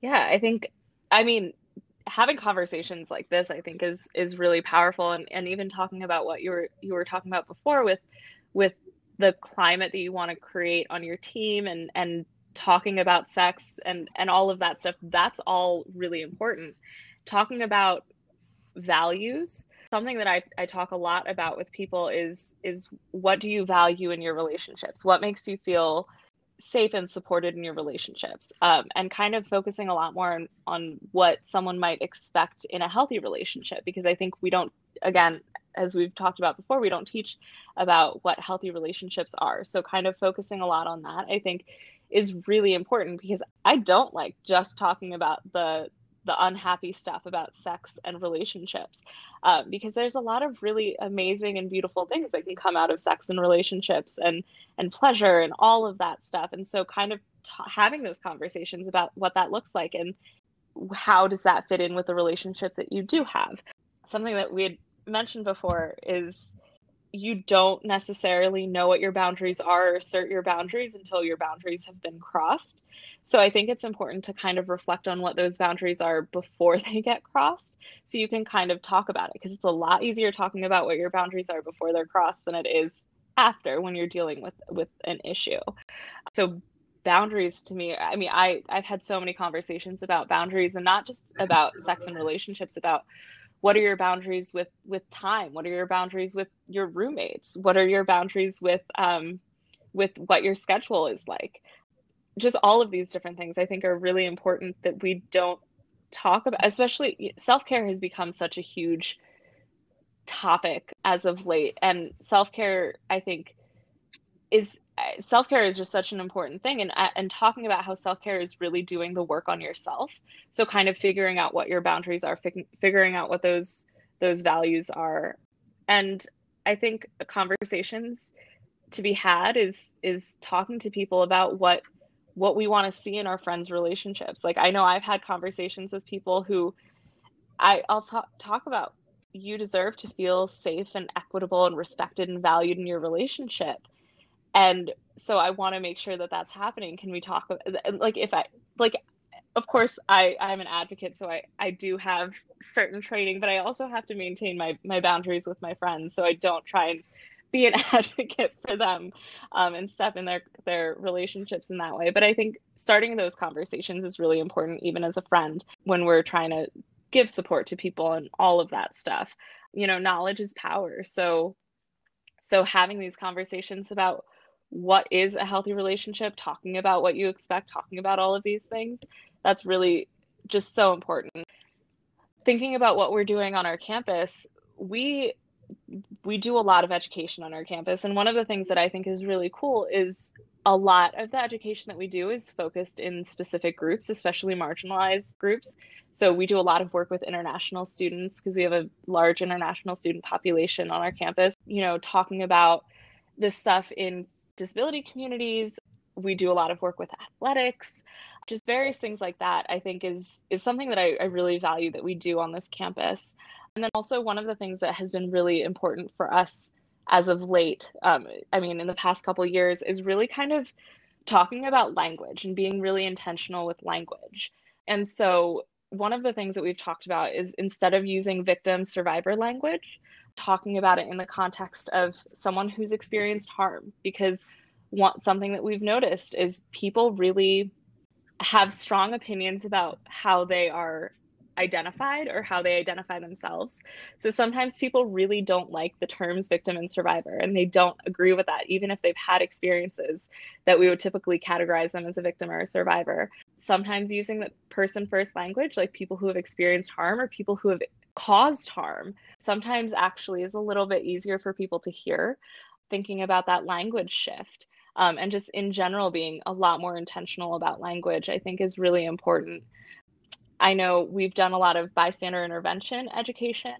Yeah, I think, I mean, having conversations like this, I think is is really powerful, and and even talking about what you were you were talking about before with with the climate that you want to create on your team and and talking about sex and and all of that stuff that's all really important. Talking about values something that I, I talk a lot about with people is is what do you value in your relationships? What makes you feel safe and supported in your relationships? Um, and kind of focusing a lot more on, on what someone might expect in a healthy relationship because i think we don't again as we've talked about before we don't teach about what healthy relationships are. So kind of focusing a lot on that i think is really important because I don't like just talking about the the unhappy stuff about sex and relationships um, because there's a lot of really amazing and beautiful things that can come out of sex and relationships and and pleasure and all of that stuff. And so kind of t- having those conversations about what that looks like and how does that fit in with the relationship that you do have. Something that we had mentioned before is you don't necessarily know what your boundaries are or assert your boundaries until your boundaries have been crossed. So I think it's important to kind of reflect on what those boundaries are before they get crossed so you can kind of talk about it because it's a lot easier talking about what your boundaries are before they're crossed than it is after when you're dealing with with an issue. So boundaries to me i mean i i've had so many conversations about boundaries and not just about sex and relationships about what are your boundaries with with time? What are your boundaries with your roommates? What are your boundaries with um with what your schedule is like? Just all of these different things i think are really important that we don't talk about especially self-care has become such a huge topic as of late. And self-care i think is self care is just such an important thing, and uh, and talking about how self care is really doing the work on yourself. So kind of figuring out what your boundaries are, fig- figuring out what those those values are, and I think conversations to be had is is talking to people about what what we want to see in our friends relationships. Like i know i've had conversations with people who i i'll talk talk about you deserve to feel safe and equitable and respected and valued in your relationship and so i want to make sure that that's happening. Can we talk like if i like of course i i'm an advocate so i i do have certain training but i also have to maintain my my boundaries with my friends so i don't try and be an advocate for them um, and step in their their relationships in that way. But i think starting those conversations is really important even as a friend when we're trying to give support to people and all of that stuff. You know knowledge is power. So so having these conversations about what is a healthy relationship, talking about what you expect, talking about all of these things. That's really just so important. Thinking about what we're doing on our campus, we we do a lot of education on our campus and one of the things that I think is really cool is a lot of the education that we do is focused in specific groups, especially marginalized groups. So we do a lot of work with international students because we have a large international student population on our campus, you know, talking about this stuff in disability communities. We do a lot of work with athletics, just various things like that. I think is is something that I, I really value that we do on this campus. And then also one of the things that has been really important for us as of late, um, I mean, in the past couple years, is really kind of talking about language and being really intentional with language. And so one of the things that we've talked about is instead of using victim survivor language, talking about it in the context of someone who's experienced harm because what something that we've noticed is people really have strong opinions about how they are identified or how they identify themselves. So sometimes people really don't like the terms victim and survivor and they don't agree with that, even if they've had experiences that we would typically categorize them as a victim or a survivor. Sometimes using the person first language, like people who have experienced harm or people who have caused harm, sometimes actually is a little bit easier for people to hear. Thinking about that language shift. Um, and just in general being a lot more intentional about language i think is really important I know we've done a lot of bystander intervention education,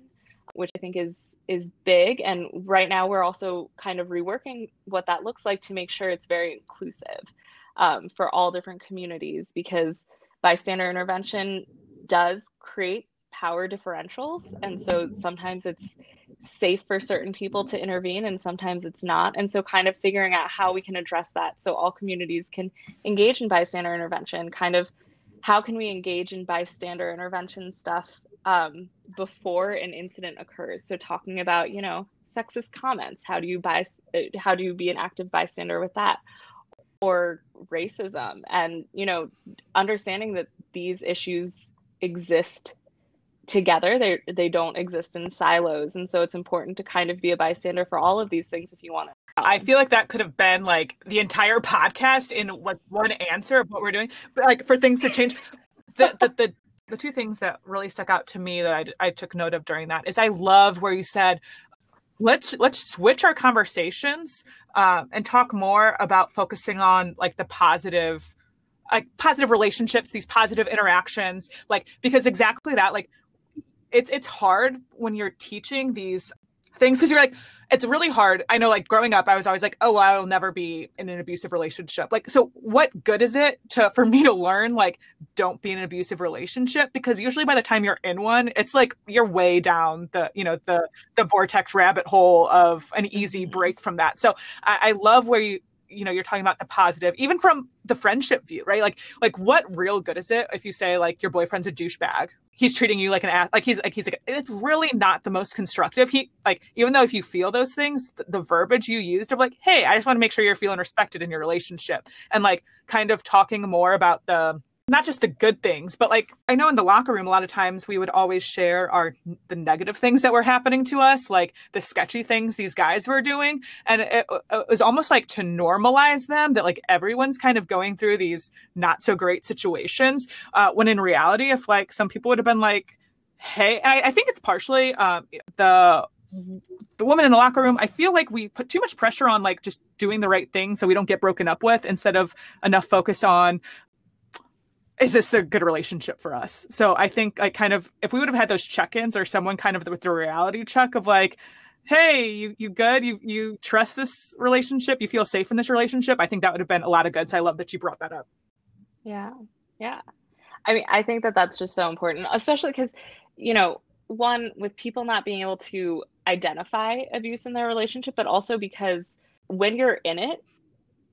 which I think is is big. And right now we're also kind of reworking what that looks like to make sure it's very inclusive um, for all different communities because bystander intervention does create power differentials and so sometimes it's safe for certain people to intervene and sometimes it's not and so kind of figuring out how we can address that so all communities can engage in bystander intervention kind of how can we engage in bystander intervention stuff um, before an incident occurs? So talking about you know sexist comments how do you buy how do you be an active bystander with that? Or racism and you know understanding that these issues exist together they they don't exist in silos and so it's important to kind of be a bystander for all of these things if you want to I feel like that could have been like the entire podcast in what one answer of what we're doing, but like for things to change. The, the, the, the two things that really stuck out to me that I, I took note of during that is I love where you said, let's let's switch our conversations um, and talk more about focusing on like the positive like positive relationships, these positive interactions, like because exactly that, like it's it's hard when you're teaching these things because you're like it's really hard. I know like growing up i was always like oh well, i'll never be in an abusive relationship. Like so what good is it to for me to learn like don't be in an abusive relationship? Because usually by the time you're in one it's like you're way down the you know the the vortex rabbit hole of an easy Mm-hmm. break from that. So i, I love where you you know you're talking about the positive even from the friendship view right? Like like what real good is it if you say like your boyfriend's a douchebag he's treating you like an ass like he's like he's like it's really not the most constructive. He like even though if you feel those things the, the verbiage you used of like hey i just want to make sure you're feeling respected in your relationship and like kind of talking more about the not just the good things but like i know in the locker room a lot of times we would always share our the negative things that were happening to us like the sketchy things these guys were doing. And it, it was almost like to normalize them that like everyone's kind of going through these not so great situations uh, when in reality if like some people would have been like hey I, I think it's partially um, the the woman in the locker room i feel like we put too much pressure on like just doing the right thing so we don't get broken up with instead of enough focus on is this a good relationship for us? So i think like kind of if we would have had those check-ins or someone kind of with the reality check of like hey you you good? You you trust this relationship? You feel safe in this relationship? I think that would have been a lot of good. So i love that you brought that up. Yeah. Yeah. I mean, I think that that's just so important, especially because, you know, one, with people not being able to identify abuse in their relationship, but also because when you're in it,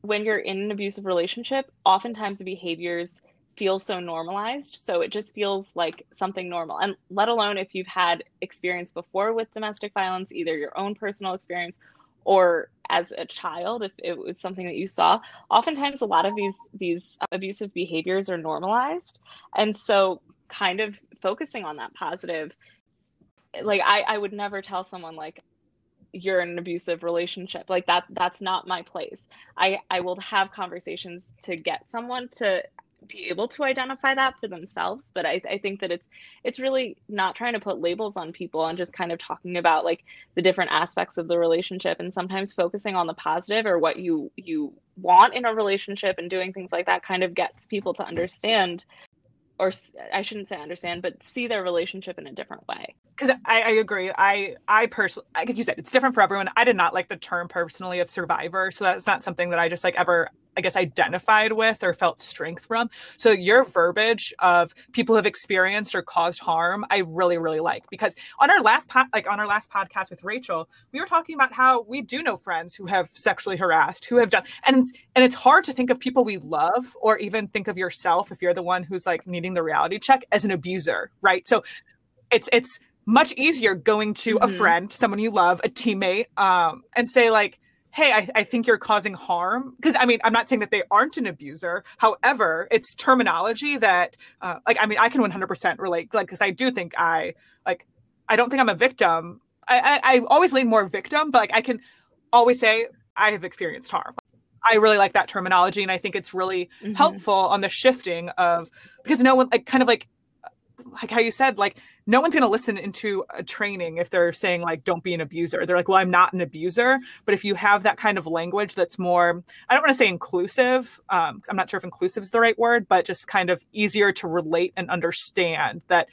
when you're in an abusive relationship, oftentimes the behaviors feel so normalized. So it just feels like something normal. And let alone if you've had experience before with domestic violence, either your own personal experience or as a child if it was something that you saw oftentimes a lot of these these abusive behaviors are normalized and so kind of focusing on that positive like i i would never tell someone like you're in an abusive relationship like that that's not my place i i will have conversations to get someone to be able to identify that for themselves but I, I think that it's it's really not trying to put labels on people and just kind of talking about like the different aspects of the relationship and sometimes focusing on the positive or what you you want in a relationship and doing things like that kind of gets people to understand or I shouldn't say understand, but see their relationship in a different way. because I, I agree. I I personally, like you said, it's different for everyone. I did not like the term personally of survivor, so that's not something that I just like ever, I guess, identified with or felt strength from. So your verbiage of people have experienced or caused harm, I really really like because on our last pod, like on our last podcast with Rachel, we were talking about how we do know friends who have sexually harassed, who have done, and and it's hard to think of people we love or even think of yourself if you're the one who's like needing the reality check as an abuser, right? So it's it's much easier going to a Mhm. friend, someone you love, a teammate, um, and say like, "Hey, I, I think you're causing harm." Because I mean, I'm not saying that they aren't an abuser. However, it's terminology that, uh, like, I mean, I can 100% relate, like, because I do think I like, I don't think I'm a victim. I, I I always lean more victim, but like, I can always say I have experienced harm. I really like that terminology, and I think it's really Mhm. helpful on the shifting of because no one like kind of like like how you said like no one's going to listen into a training if they're saying like don't be an abuser they're like well i'm not an abuser but if you have that kind of language that's more i don't want to say inclusive um, i'm not sure if inclusive is the right word but just kind of easier to relate and understand that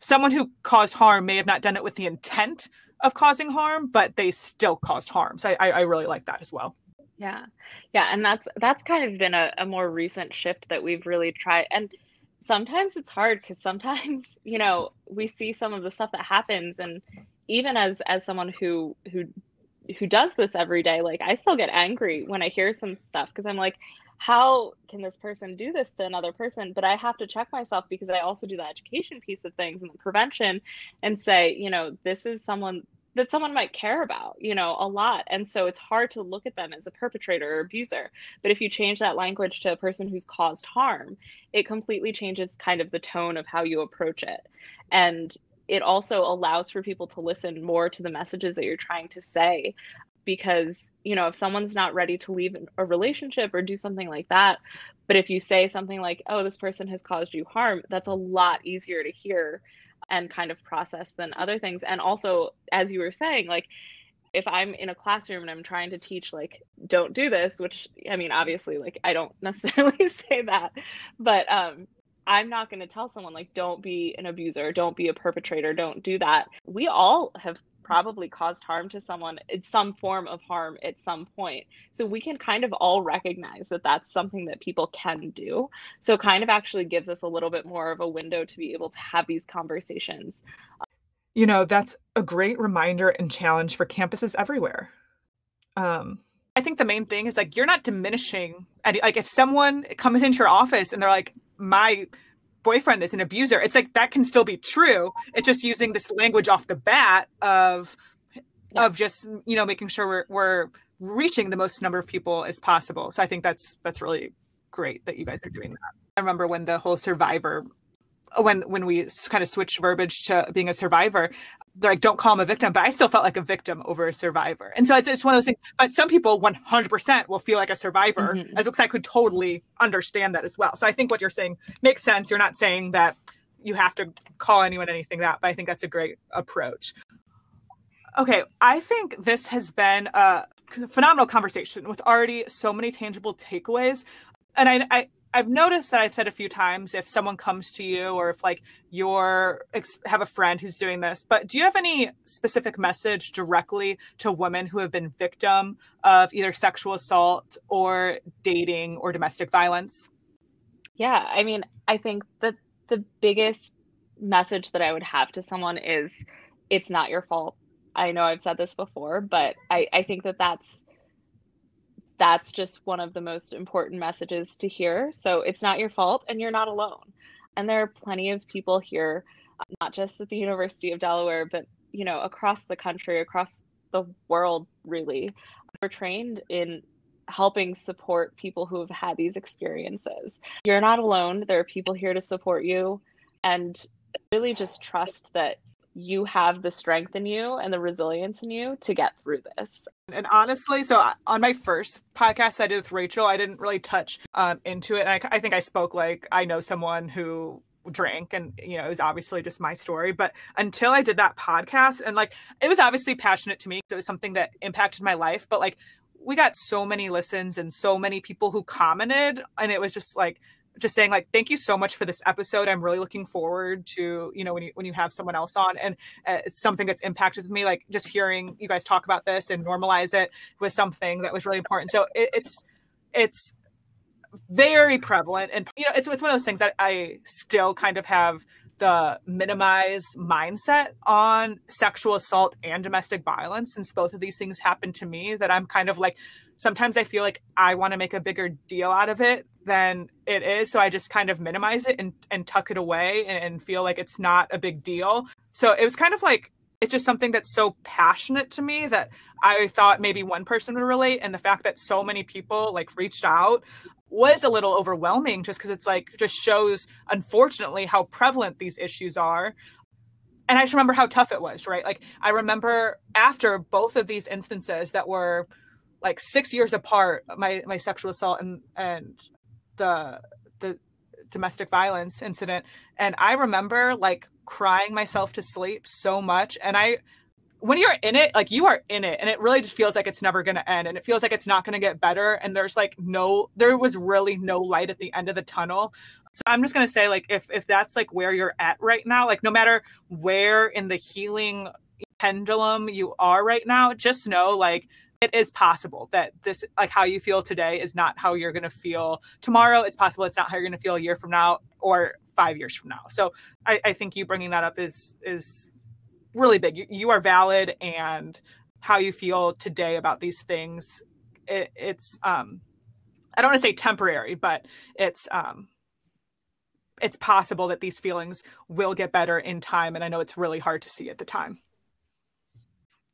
someone who caused harm may have not done it with the intent of causing harm but they still caused harm so i, I I really like that as well Yeah. Yeah. And that's that's kind of been a, a more recent shift that we've really tried. And sometimes it's hard because sometimes, you know, we see some of the stuff that happens and even as as someone who who who does this every day, like I still get angry when I hear some stuff because I'm like, how can this person do this to another person? But I have to check myself because I also do the education piece of things and the prevention and say, you know, this is someone that someone might care about, you know, a lot. And so it's hard to look at them as a perpetrator or abuser. But if you change that language to a person who's caused harm, it completely changes kind of the tone of how you approach it. And it also allows for people to listen more to the messages that you're trying to say. Because, you know, if someone's not ready to leave a relationship or do something like that, but if you say something like, oh, this person has caused you harm, that's a lot easier to hear and kind of process than other things. And also, as you were saying, like if I'm in a classroom and I'm trying to teach, like, don't do this, which I mean, obviously, like, I don't necessarily say that, but um, I'm not going to tell someone, like, don't be an abuser, don't be a perpetrator, don't do that. We all have probably caused harm to someone in some form of harm at some point. So we can kind of all recognize that that's something that people can do. So kind of actually gives us a little bit more of a window to be able to have these conversations. You know, that's a great reminder and challenge for campuses everywhere. Um, I think the main thing is like you're not diminishing any like if someone comes into your office and they're like, my boyfriend is an abuser, it's like that can still be true. It's just using this language off the bat of yeah. of just, you know, making sure we're we're reaching the most number of people as possible. So I think that's that's really great that you guys are doing that. I remember when the whole survivor when when we kind of switched verbiage to being a survivor they're like don't call him a victim but i still felt like a victim over a survivor. And so it's, it's one of those things but some people 100% will feel like a survivor mm-hmm. as looks i could totally understand that as well. So i think what you're saying makes sense. You're not saying that you have to call anyone anything that but i think that's a great approach. Okay i think this has been a phenomenal conversation with already so many tangible takeaways and I, I I've noticed that I've said a few times if someone comes to you or if like you're have a friend who's doing this, but do you have any specific message directly to women who have been victim of either sexual assault or dating or domestic violence? Yeah, I mean, I think that the biggest message that I would have to someone is it's not your fault. I know I've said this before, but I, I think that that's that's just one of the most important messages to hear. So it's not your fault and you're not alone. And there are plenty of people here, not just at the University of Delaware, but you know, across the country, across the world really, are trained in helping support people who have had these experiences. You're not alone. There are people here to support you and really just trust that you have the strength in you and the resilience in you to get through this. And honestly, so on my first podcast I did with Rachel, I didn't really touch um, into it. And I, I think I spoke like I know someone who drank and you know it was obviously just my story but until i did that podcast and like it was obviously passionate to me it was something that impacted my life but like we got so many listens and so many people who commented and it was just like just saying like thank you so much for this episode. I'm really looking forward to you know when you when you have someone else on. And uh, it's something that's impacted me like just hearing you guys talk about this and normalize it was something that was really important. So it, it's it's very prevalent. And you know it's, it's one of those things that i still kind of have the minimize mindset on sexual assault and domestic violence since both of these things happen to me that i'm kind of like sometimes i feel like i want to make a bigger deal out of it than it is so i just kind of minimize it and, and tuck it away and, and feel like it's not a big deal. So it was kind of like it's just something that's so passionate to me that I thought maybe one person would relate. And the fact that so many people like reached out was a little overwhelming just because it's like just shows unfortunately how prevalent these issues are and i just remember how tough it was right like i remember after both of these instances that were like six years apart my my sexual assault and and the domestic violence incident and i remember like crying myself to sleep so much and i when you're in it, like you are in it, and it really just feels like it's never going to end, and it feels like it's not going to get better. And there's like no, there was really no light at the end of the tunnel. So I'm just going to say, like, if if that's like where you're at right now, like no matter where in the healing pendulum you are right now, just know like it is possible that this like how you feel today is not how you're going to feel tomorrow it's possible it's not how you're going to feel a year from now or five years from now so I, I think you bringing that up is is really big. You, you are valid, and how you feel today about these things, it, it's um, I don't want to say temporary, but it's um, it's possible that these feelings will get better in time, and I know it's really hard to see at the time.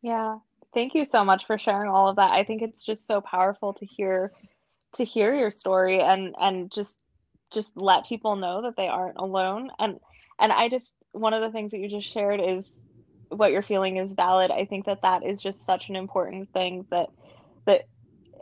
Yeah, thank you so much for sharing all of that. I think it's just so powerful to hear to hear your story and and just just let people know that they aren't alone. And and I just one of the things that you just shared is what you're feeling is valid. I think that that is just such an important thing that that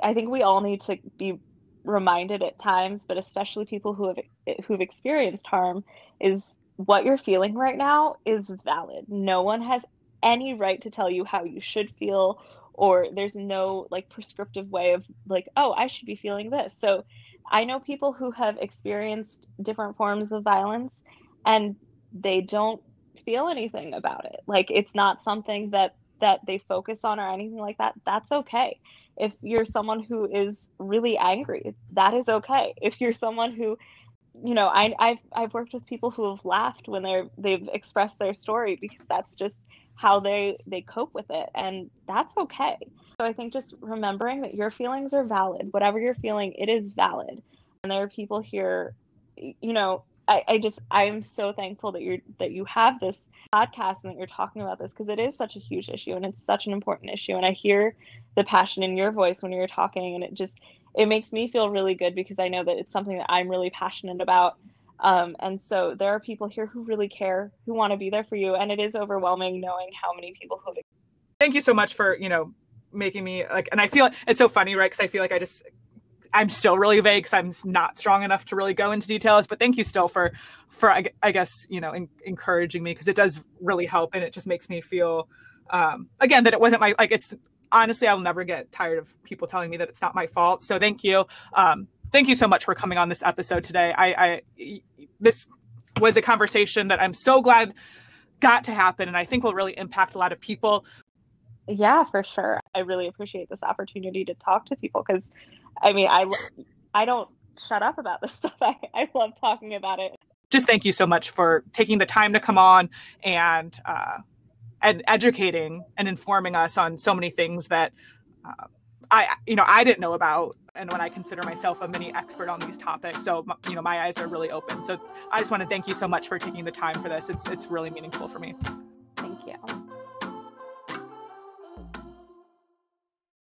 i think we all need to be reminded at times but especially people who have who've experienced harm is what you're feeling right now is valid. No one has any right to tell you how you should feel or there's no like prescriptive way of like oh i should be feeling this. So i know people who have experienced different forms of violence and they don't feel anything about it. Like it's not something that that they focus on or anything like that. That's okay. If you're someone who is really angry that is okay. If you're someone who you know I, I've I've worked with people who have laughed when they're they've expressed their story because that's just how they they cope with it and that's okay. So i think just remembering that your feelings are valid whatever you're feeling it is valid. And there are people here you know I, I just i'm so thankful that you're that you have this podcast and that you're talking about this because it is such a huge issue and it's such an important issue. And i hear the passion in your voice when you're talking and it just it makes me feel really good because i know that it's something that i'm really passionate about um, and so there are people here who really care, who want to be there for you. And it is overwhelming knowing how many people have. Thank you so much for, you know, making me like, and I feel it's so funny, right? Because I feel like I just, I'm still really vague because I'm not strong enough to really go into details. But thank you still for, for I, I guess you know, in, encouraging me because it does really help, and it just makes me feel, um, again, that it wasn't my like. It's honestly, I'll never get tired of people telling me that it's not my fault. So thank you. Um, thank you so much for coming on this episode today. I, I this was a conversation that I'm so glad got to happen, and I think will really impact a lot of people. Yeah, for sure. I really appreciate this opportunity to talk to people because, I mean, I I don't shut up about this stuff. I, I love talking about it. Just thank you so much for taking the time to come on and uh, and educating and informing us on so many things that uh, I you know I didn't know about and when I consider myself a mini expert on these topics. So, you know, my eyes are really open. So I just want to thank you so much for taking the time for this. It's, it's really meaningful for me.